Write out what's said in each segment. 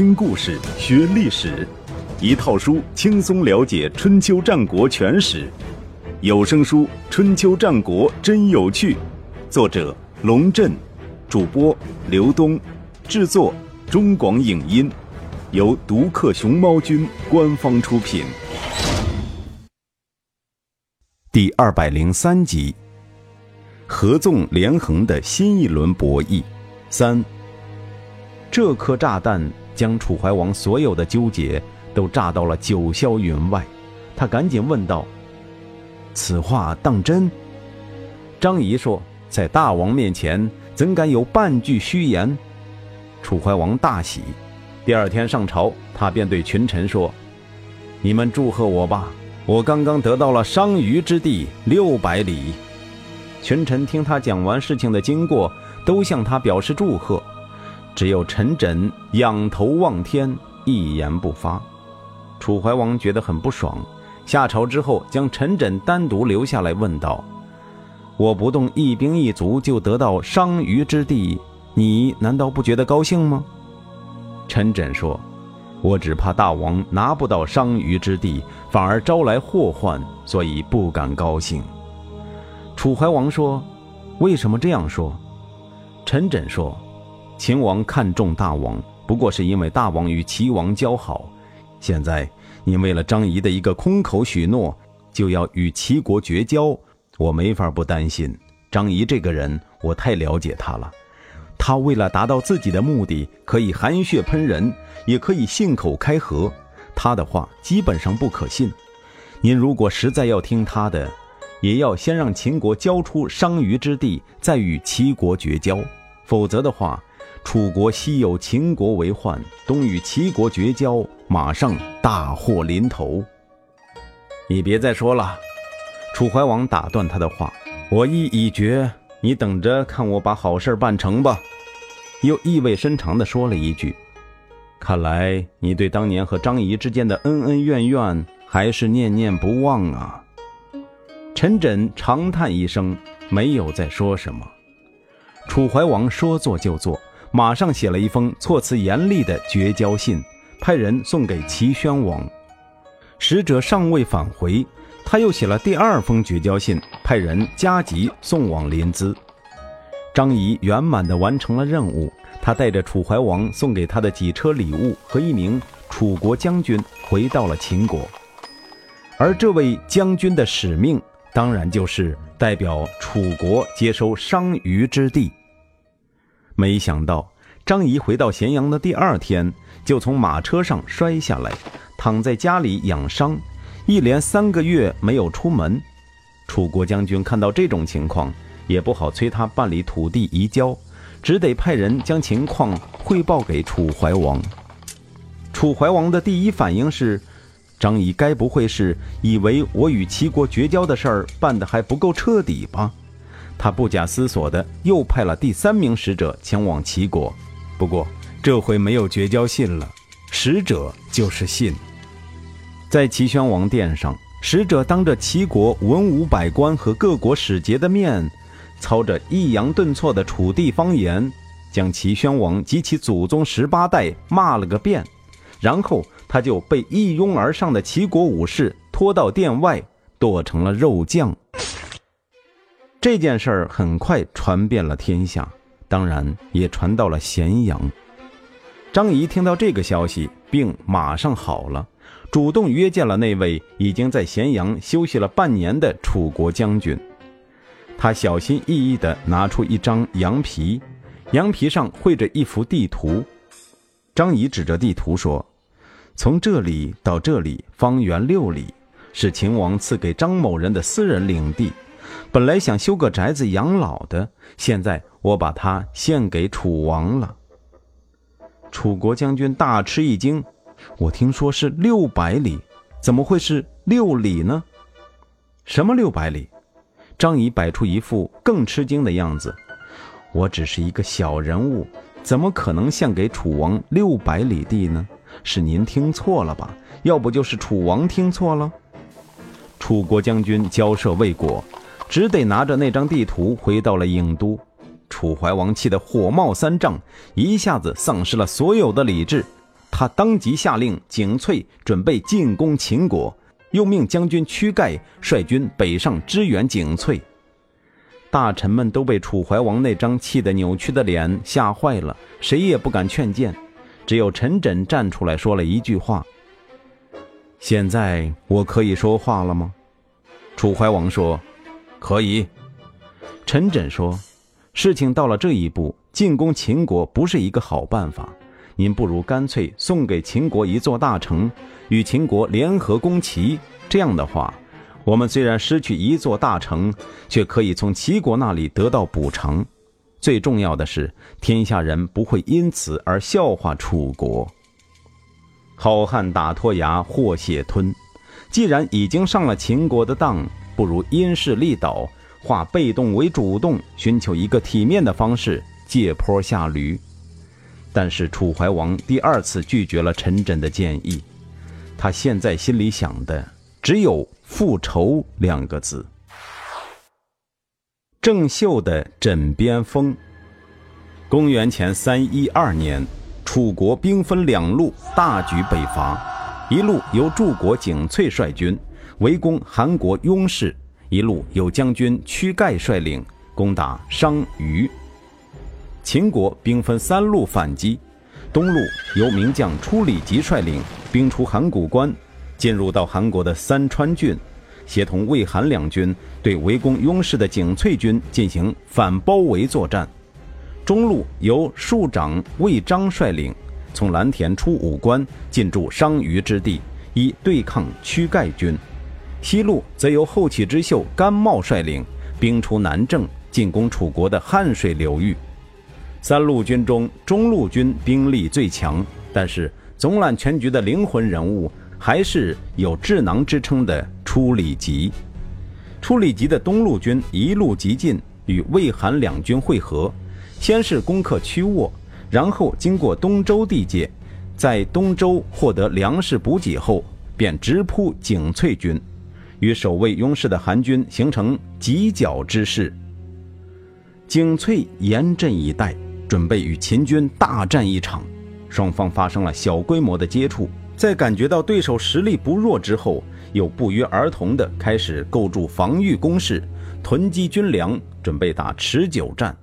听故事学历史，一套书轻松了解春秋战国全史。有声书《春秋战国真有趣》，作者龙震，主播刘东，制作中广影音，由独克熊猫君官方出品。第二百零三集，合纵连横的新一轮博弈三。这颗炸弹将楚怀王所有的纠结都炸到了九霄云外，他赶紧问道：“此话当真？”张仪说：“在大王面前，怎敢有半句虚言？”楚怀王大喜。第二天上朝，他便对群臣说：“你们祝贺我吧，我刚刚得到了商於之地六百里。”群臣听他讲完事情的经过，都向他表示祝贺。只有陈轸仰头望天，一言不发。楚怀王觉得很不爽，下朝之后将陈轸单独留下来，问道：“我不动一兵一卒就得到商於之地，你难道不觉得高兴吗？”陈轸说：“我只怕大王拿不到商於之地，反而招来祸患，所以不敢高兴。”楚怀王说：“为什么这样说？”陈轸说。秦王看重大王，不过是因为大王与齐王交好。现在您为了张仪的一个空口许诺，就要与齐国绝交，我没法不担心。张仪这个人，我太了解他了。他为了达到自己的目的，可以含血喷人，也可以信口开河。他的话基本上不可信。您如果实在要听他的，也要先让秦国交出商於之地，再与齐国绝交。否则的话，楚国西有秦国为患，东与齐国绝交，马上大祸临头。你别再说了，楚怀王打断他的话：“我意已决，你等着看我把好事办成吧。”又意味深长地说了一句：“看来你对当年和张仪之间的恩恩怨怨还是念念不忘啊。”陈轸长叹一声，没有再说什么。楚怀王说做就做。马上写了一封措辞严厉的绝交信，派人送给齐宣王。使者尚未返回，他又写了第二封绝交信，派人加急送往临淄。张仪圆满地完成了任务，他带着楚怀王送给他的几车礼物和一名楚国将军回到了秦国。而这位将军的使命，当然就是代表楚国接收商於之地。没想到，张仪回到咸阳的第二天，就从马车上摔下来，躺在家里养伤，一连三个月没有出门。楚国将军看到这种情况，也不好催他办理土地移交，只得派人将情况汇报给楚怀王。楚怀王的第一反应是：张仪该不会是以为我与齐国绝交的事儿办得还不够彻底吧？他不假思索的又派了第三名使者前往齐国，不过这回没有绝交信了，使者就是信。在齐宣王殿上，使者当着齐国文武百官和各国使节的面，操着抑扬顿挫的楚地方言，将齐宣王及其祖宗十八代骂了个遍，然后他就被一拥而上的齐国武士拖到殿外，剁成了肉酱。这件事儿很快传遍了天下，当然也传到了咸阳。张仪听到这个消息，病马上好了，主动约见了那位已经在咸阳休息了半年的楚国将军。他小心翼翼地拿出一张羊皮，羊皮上绘着一幅地图。张仪指着地图说：“从这里到这里，方圆六里，是秦王赐给张某人的私人领地。”本来想修个宅子养老的，现在我把它献给楚王了。楚国将军大吃一惊，我听说是六百里，怎么会是六里呢？什么六百里？张仪摆出一副更吃惊的样子。我只是一个小人物，怎么可能献给楚王六百里地呢？是您听错了吧？要不就是楚王听错了。楚国将军交涉未果。只得拿着那张地图回到了郢都，楚怀王气得火冒三丈，一下子丧失了所有的理智。他当即下令景翠准备进攻秦国，又命将军屈盖率军北上支援景翠。大臣们都被楚怀王那张气得扭曲的脸吓坏了，谁也不敢劝谏，只有陈轸站出来说了一句话：“现在我可以说话了吗？”楚怀王说：“可以。”陈轸说：“事情到了这一步，进攻秦国不是一个好办法。您不如干脆送给秦国一座大城，与秦国联合攻齐。这样的话。”我们虽然失去一座大城，却可以从齐国那里得到补偿。最重要的是，天下人不会因此而笑话楚国。好汉打脱牙，祸血吞。既然已经上了秦国的当，不如因势利导，化被动为主动，寻求一个体面的方式借坡下驴。但是楚怀王第二次拒绝了陈轸的建议。他现在心里想的只有。复仇两个字。郑袖的枕边风。公元前三一二年，楚国兵分两路，大举北伐。一路由柱国景翠率军围攻韩国雍氏，一路由将军屈盖率领攻打商於。秦国兵分三路反击，东路由名将初里吉率领兵出函谷关。进入到韩国的三川郡，协同魏韩两军对围攻雍氏的景翠军进行反包围作战。中路由庶长魏章率领，从蓝田出武关，进驻商於之地，以对抗屈盖军。西路则由后起之秀甘茂率领，兵出南郑，进攻楚国的汉水流域。三路军中，中路军兵力最强，但是总揽全局的灵魂人物。还是有智囊之称的初里吉。初里吉的东路军一路急进，与魏韩两军会合，先是攻克曲沃，然后经过东周地界，在东周获得粮食补给后，便直扑景翠军，与守卫雍氏的韩军形成犄角之势。景翠严阵以待，准备与秦军大战一场，双方发生了小规模的接触。在感觉到对手实力不弱之后，又不约而同地开始构筑防御工事，囤积军粮，准备打持久战。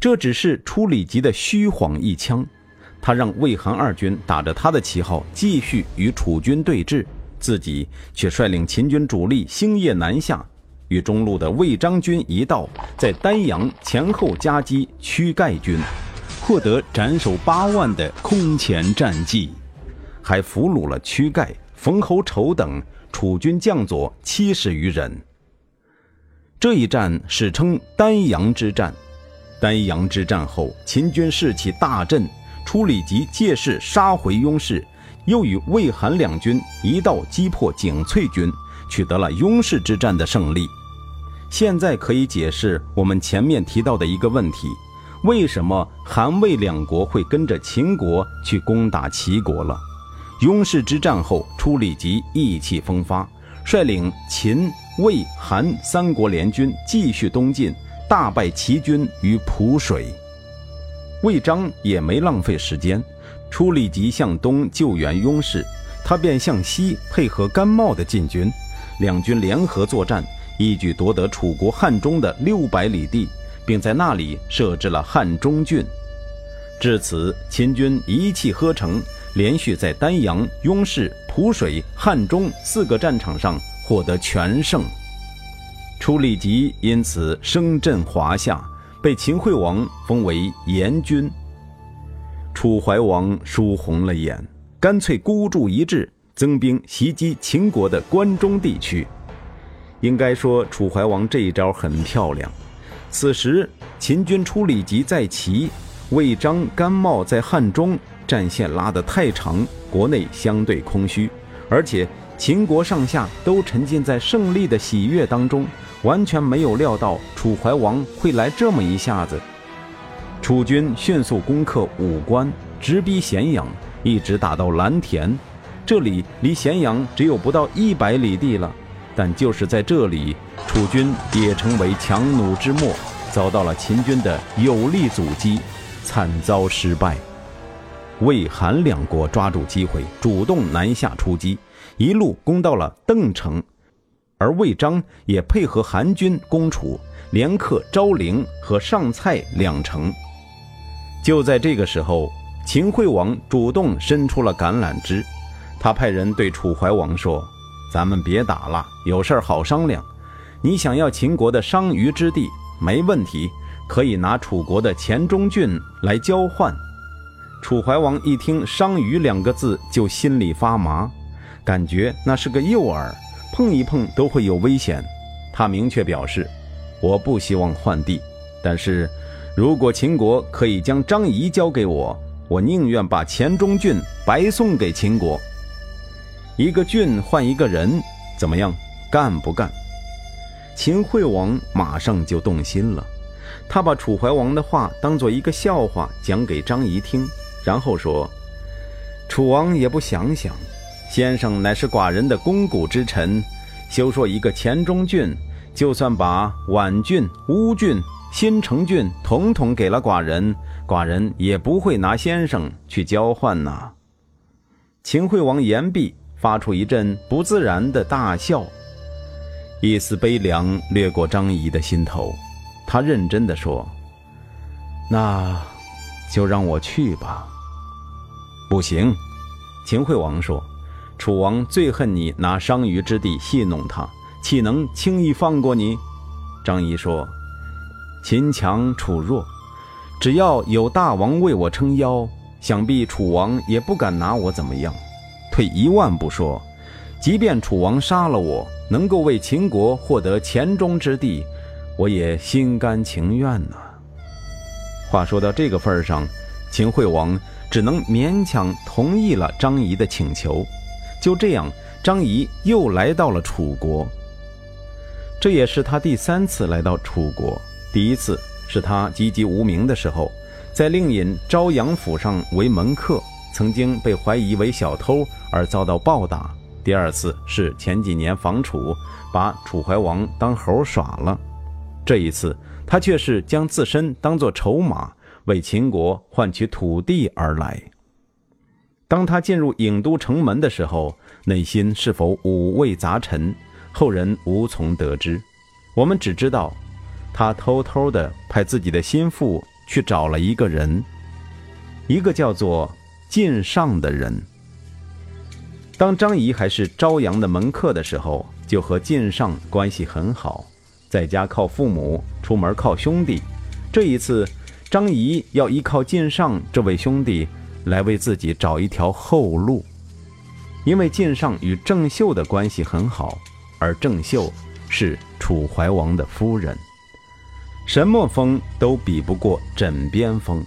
这只是初里吉的虚晃一枪，他让魏韩二军打着他的旗号继续与楚军对峙，自己却率领秦军主力星夜南下，与中路的魏章军一道，在丹阳前后夹击屈盖军，获得斩首八万的空前战绩。还俘虏了屈盖、冯侯丑等楚军将佐七十余人。这一战史称丹阳之战。丹阳之战后，秦军士气大振，出里吉借势杀回雍氏，又与魏韩两军一道击破景翠军，取得了雍氏之战的胜利。现在可以解释我们前面提到的一个问题：为什么韩魏两国会跟着秦国去攻打齐国了？雍氏之战后，初里吉意气风发，率领秦、魏、韩三国联军继续东进，大败齐军于濮水。魏章也没浪费时间，初里吉向东救援雍氏，他便向西配合甘茂的进军，两军联合作战，一举夺得楚国汉中的六百里地，并在那里设置了汉中郡。至此，秦军一气呵成。连续在丹阳、雍氏、濮水、汉中四个战场上获得全胜，初里吉因此声震华夏，被秦惠王封为严君。楚怀王输红了眼，干脆孤注一掷，增兵袭击秦国的关中地区。应该说，楚怀王这一招很漂亮。此时，秦军出里吉在齐，魏章、甘茂在汉中。战线拉得太长，国内相对空虚，而且秦国上下都沉浸在胜利的喜悦当中，完全没有料到楚怀王会来这么一下子。楚军迅速攻克武关，直逼咸阳，一直打到蓝田，这里离咸阳只有不到一百里地了。但就是在这里，楚军也成为强弩之末，遭到了秦军的有力阻击，惨遭失败。魏、韩两国抓住机会，主动南下出击，一路攻到了邓城，而魏章也配合韩军攻楚，连克昭陵和上蔡两城。就在这个时候，秦惠王主动伸出了橄榄枝，他派人对楚怀王说：“咱们别打了，有事儿好商量。你想要秦国的商於之地，没问题，可以拿楚国的黔中郡来交换。”楚怀王一听“商於”两个字，就心里发麻，感觉那是个诱饵，碰一碰都会有危险。他明确表示：“我不希望换地，但是……”如果秦国可以将张仪交给我，我宁愿把黔中郡白送给秦国。一个郡换一个人，怎么样？干不干？秦惠王马上就动心了，他把楚怀王的话当做一个笑话讲给张仪听，然后说：“楚王也不想想，先生乃是寡人的肱骨之臣，休说一个黔中郡，就算把宛郡、乌郡。”新城郡统统给了寡人，寡人也不会拿先生去交换呐。秦惠王言毕，发出一阵不自然的大笑，一丝悲凉掠过张仪的心头。他认真的说：“那，就让我去吧。”不行，秦惠王说：“楚王最恨你拿商於之地戏弄他，岂能轻易放过你？”张仪说。秦强楚弱，只要有大王为我撑腰，想必楚王也不敢拿我怎么样。退一万步说，即便楚王杀了我，能够为秦国获得黔中之地，我也心甘情愿呐。话说到这个份上，秦惠王只能勉强同意了张仪的请求。就这样，张仪又来到了楚国。这也是他第三次来到楚国。第一次是他籍籍无名的时候，在令尹昭阳府上为门客，曾经被怀疑为小偷而遭到暴打。第二次是前几年防楚，把楚怀王当猴耍了。这一次，他却是将自身当作筹码，为秦国换取土地而来。当他进入郢都城门的时候，内心是否五味杂陈，后人无从得知。我们只知道。他偷偷的派自己的心腹去找了一个人，一个叫做晋尚的人。当张仪还是朝阳的门客的时候，就和晋尚关系很好，在家靠父母，出门靠兄弟。这一次，张仪要依靠晋尚这位兄弟来为自己找一条后路，因为晋尚与郑袖的关系很好，而郑袖是楚怀王的夫人。什么风都比不过枕边风，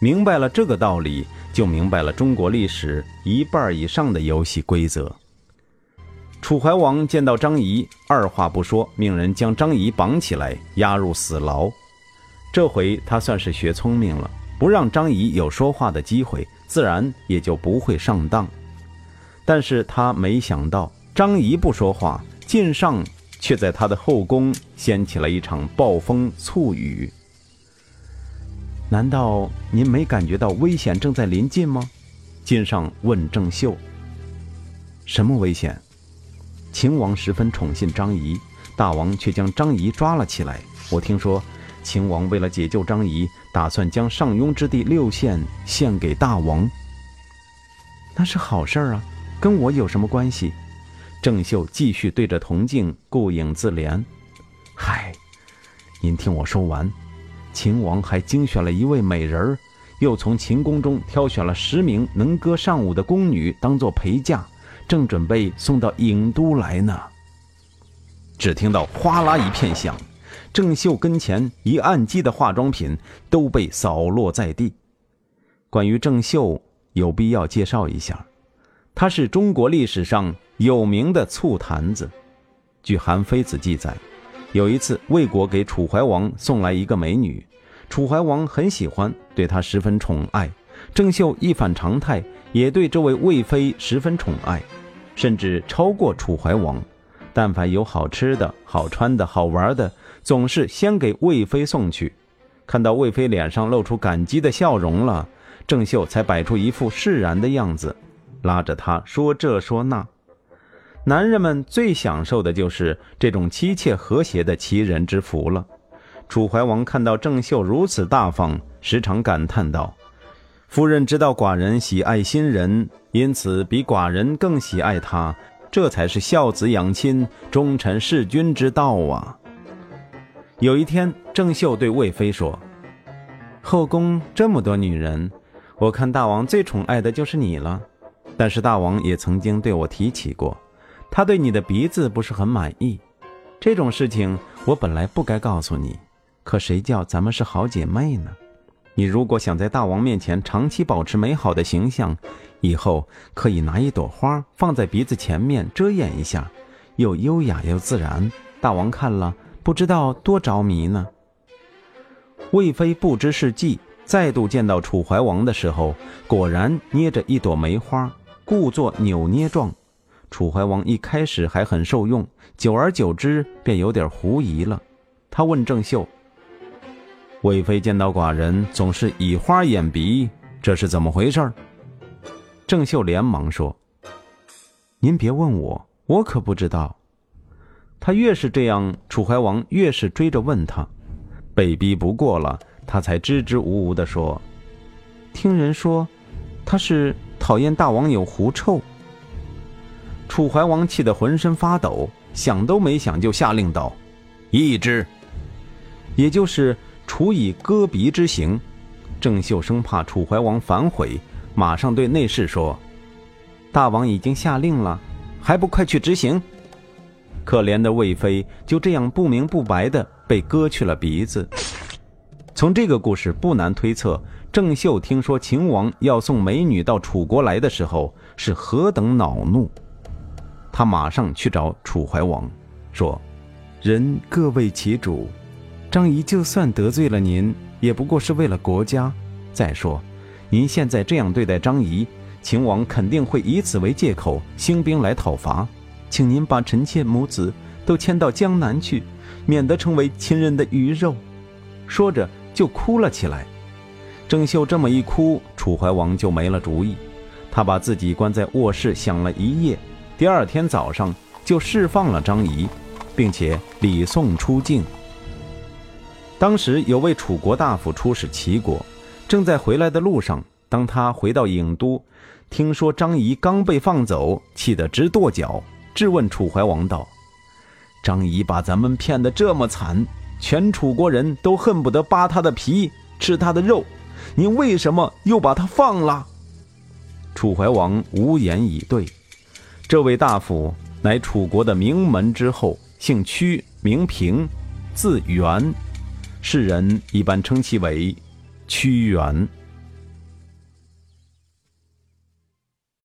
明白了这个道理，就明白了中国历史一半以上的游戏规则。楚怀王见到张仪，二话不说，命人将张仪绑起来，押入死牢。这回他算是学聪明了，不让张仪有说话的机会，自然也就不会上当。但是他没想到，张仪不说话，晋上。却在他的后宫掀起了一场暴风醋雨。难道您没感觉到危险正在临近吗？晋上问郑袖。什么危险？秦王十分宠信张仪，大王却将张仪抓了起来。我听说，秦王为了解救张仪，打算将上庸之地六县献给大王。那是好事儿啊，跟我有什么关系？郑袖继续对着铜镜顾影自怜：“嗨，您听我说完。秦王还精选了一位美人儿，又从秦宫中挑选了十名能歌善舞的宫女当做陪嫁，正准备送到郢都来呢。”只听到哗啦一片响，郑袖跟前一案几的化妆品都被扫落在地。关于郑袖，有必要介绍一下，她是中国历史上。有名的醋坛子，据《韩非子》记载，有一次魏国给楚怀王送来一个美女，楚怀王很喜欢，对她十分宠爱。郑袖一反常态，也对这位魏妃十分宠爱，甚至超过楚怀王。但凡有好吃的、好穿的、好玩的，总是先给魏妃送去。看到魏妃脸上露出感激的笑容了，郑秀才摆出一副释然的样子，拉着她说这说那。男人们最享受的就是这种妻妾和谐的齐人之福了。楚怀王看到郑袖如此大方，时常感叹道：“夫人知道寡人喜爱新人，因此比寡人更喜爱他，这才是孝子养亲、忠臣事君之道啊。”有一天，郑秀对魏妃说：“后宫这么多女人，我看大王最宠爱的就是你了。但是大王也曾经对我提起过。”他对你的鼻子不是很满意，这种事情我本来不该告诉你，可谁叫咱们是好姐妹呢？你如果想在大王面前长期保持美好的形象，以后可以拿一朵花放在鼻子前面遮掩一下，又优雅又自然，大王看了不知道多着迷呢。魏妃不知是计，再度见到楚怀王的时候，果然捏着一朵梅花，故作扭捏状。楚怀王一开始还很受用，久而久之便有点狐疑了。他问郑袖：“魏妃见到寡人总是以花掩鼻，这是怎么回事？”郑袖连忙说：“您别问我，我可不知道。”他越是这样，楚怀王越是追着问他。被逼不过了，他才支支吾吾地说：“听人说，他是讨厌大王有狐臭。”楚怀王气得浑身发抖，想都没想就下令道：“一之。”也就是处以割鼻之刑。郑袖生怕楚怀王反悔，马上对内侍说：“大王已经下令了，还不快去执行？”可怜的魏妃就这样不明不白的被割去了鼻子。从这个故事不难推测，郑袖听说秦王要送美女到楚国来的时候是何等恼怒。他马上去找楚怀王，说：“人各为其主，张仪就算得罪了您，也不过是为了国家。再说，您现在这样对待张仪，秦王肯定会以此为借口兴兵来讨伐。请您把臣妾母子都迁到江南去，免得成为秦人的鱼肉。”说着就哭了起来。郑袖这么一哭，楚怀王就没了主意，他把自己关在卧室想了一夜。第二天早上就释放了张仪，并且礼送出境。当时有位楚国大夫出使齐国，正在回来的路上。当他回到郢都，听说张仪刚被放走，气得直跺脚，质问楚怀王道：“张仪把咱们骗得这么惨，全楚国人都恨不得扒他的皮，吃他的肉，你为什么又把他放了？”楚怀王无言以对。这位大夫乃楚国的名门之后，姓屈，名平，字元，世人一般称其为屈原。